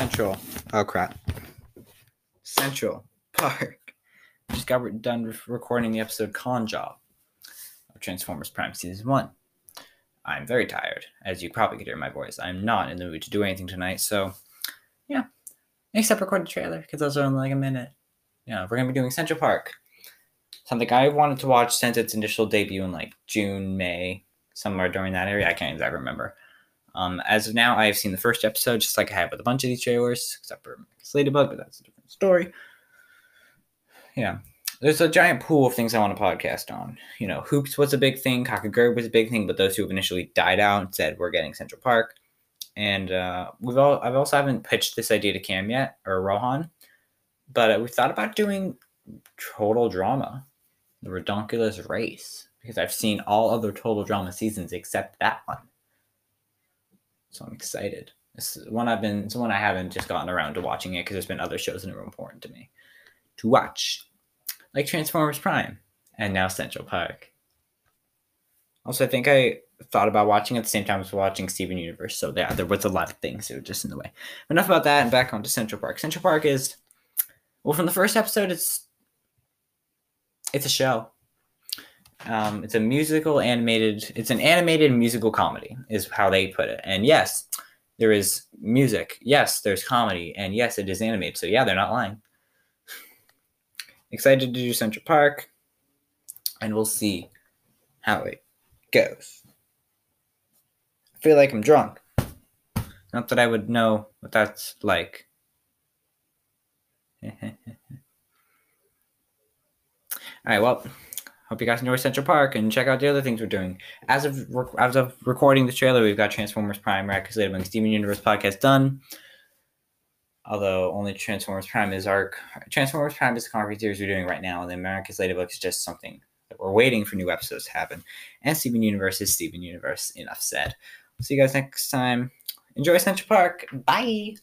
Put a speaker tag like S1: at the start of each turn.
S1: Central. Oh crap. Central Park. Just got done recording the episode Con Job of Transformers Prime Season 1. I'm very tired, as you probably could hear my voice. I'm not in the mood to do anything tonight, so yeah. Except record the trailer, because those are only like a minute. Yeah, we're gonna be doing Central Park. Something I wanted to watch since its initial debut in like June, May, somewhere during that area. I can't exactly remember. Um, as of now, I have seen the first episode, just like I have with a bunch of these trailers, except for Ladybug, but that's a different story. Yeah, there's a giant pool of things I want to podcast on. You know, Hoops was a big thing, Kakegurui was a big thing, but those who have initially died out said we're getting Central Park. And uh, we've all I've also haven't pitched this idea to Cam yet or Rohan, but uh, we've thought about doing total drama, the Ridonculous race, because I've seen all other total drama seasons except that one. So I'm excited. This is one I've been, it's one I haven't just gotten around to watching it because there's been other shows that are important to me to watch, like Transformers Prime and now Central Park. Also, I think I thought about watching at the same time as watching Steven Universe, so yeah, there was a lot of things that were just in the way. Enough about that, and back onto Central Park. Central Park is, well, from the first episode, it's it's a show. Um, it's a musical animated. It's an animated musical comedy, is how they put it. And yes, there is music. Yes, there's comedy, and yes, it is animated. So yeah, they're not lying. Excited to do Central Park, and we'll see how it goes. I feel like I'm drunk. Not that I would know what that's like. All right, well, hope you guys enjoy Central Park and check out the other things we're doing. As of as of recording the trailer, we've got Transformers Prime, Miraculous Ladybug, Steven Universe podcast done. Although only Transformers Prime is our Transformers Prime is the concrete series we're doing right now, and then Miraculous Ladybug is just something that we're waiting for new episodes to happen. And Steven Universe is Steven Universe. Enough said. see you guys next time. Enjoy Central Park. Bye.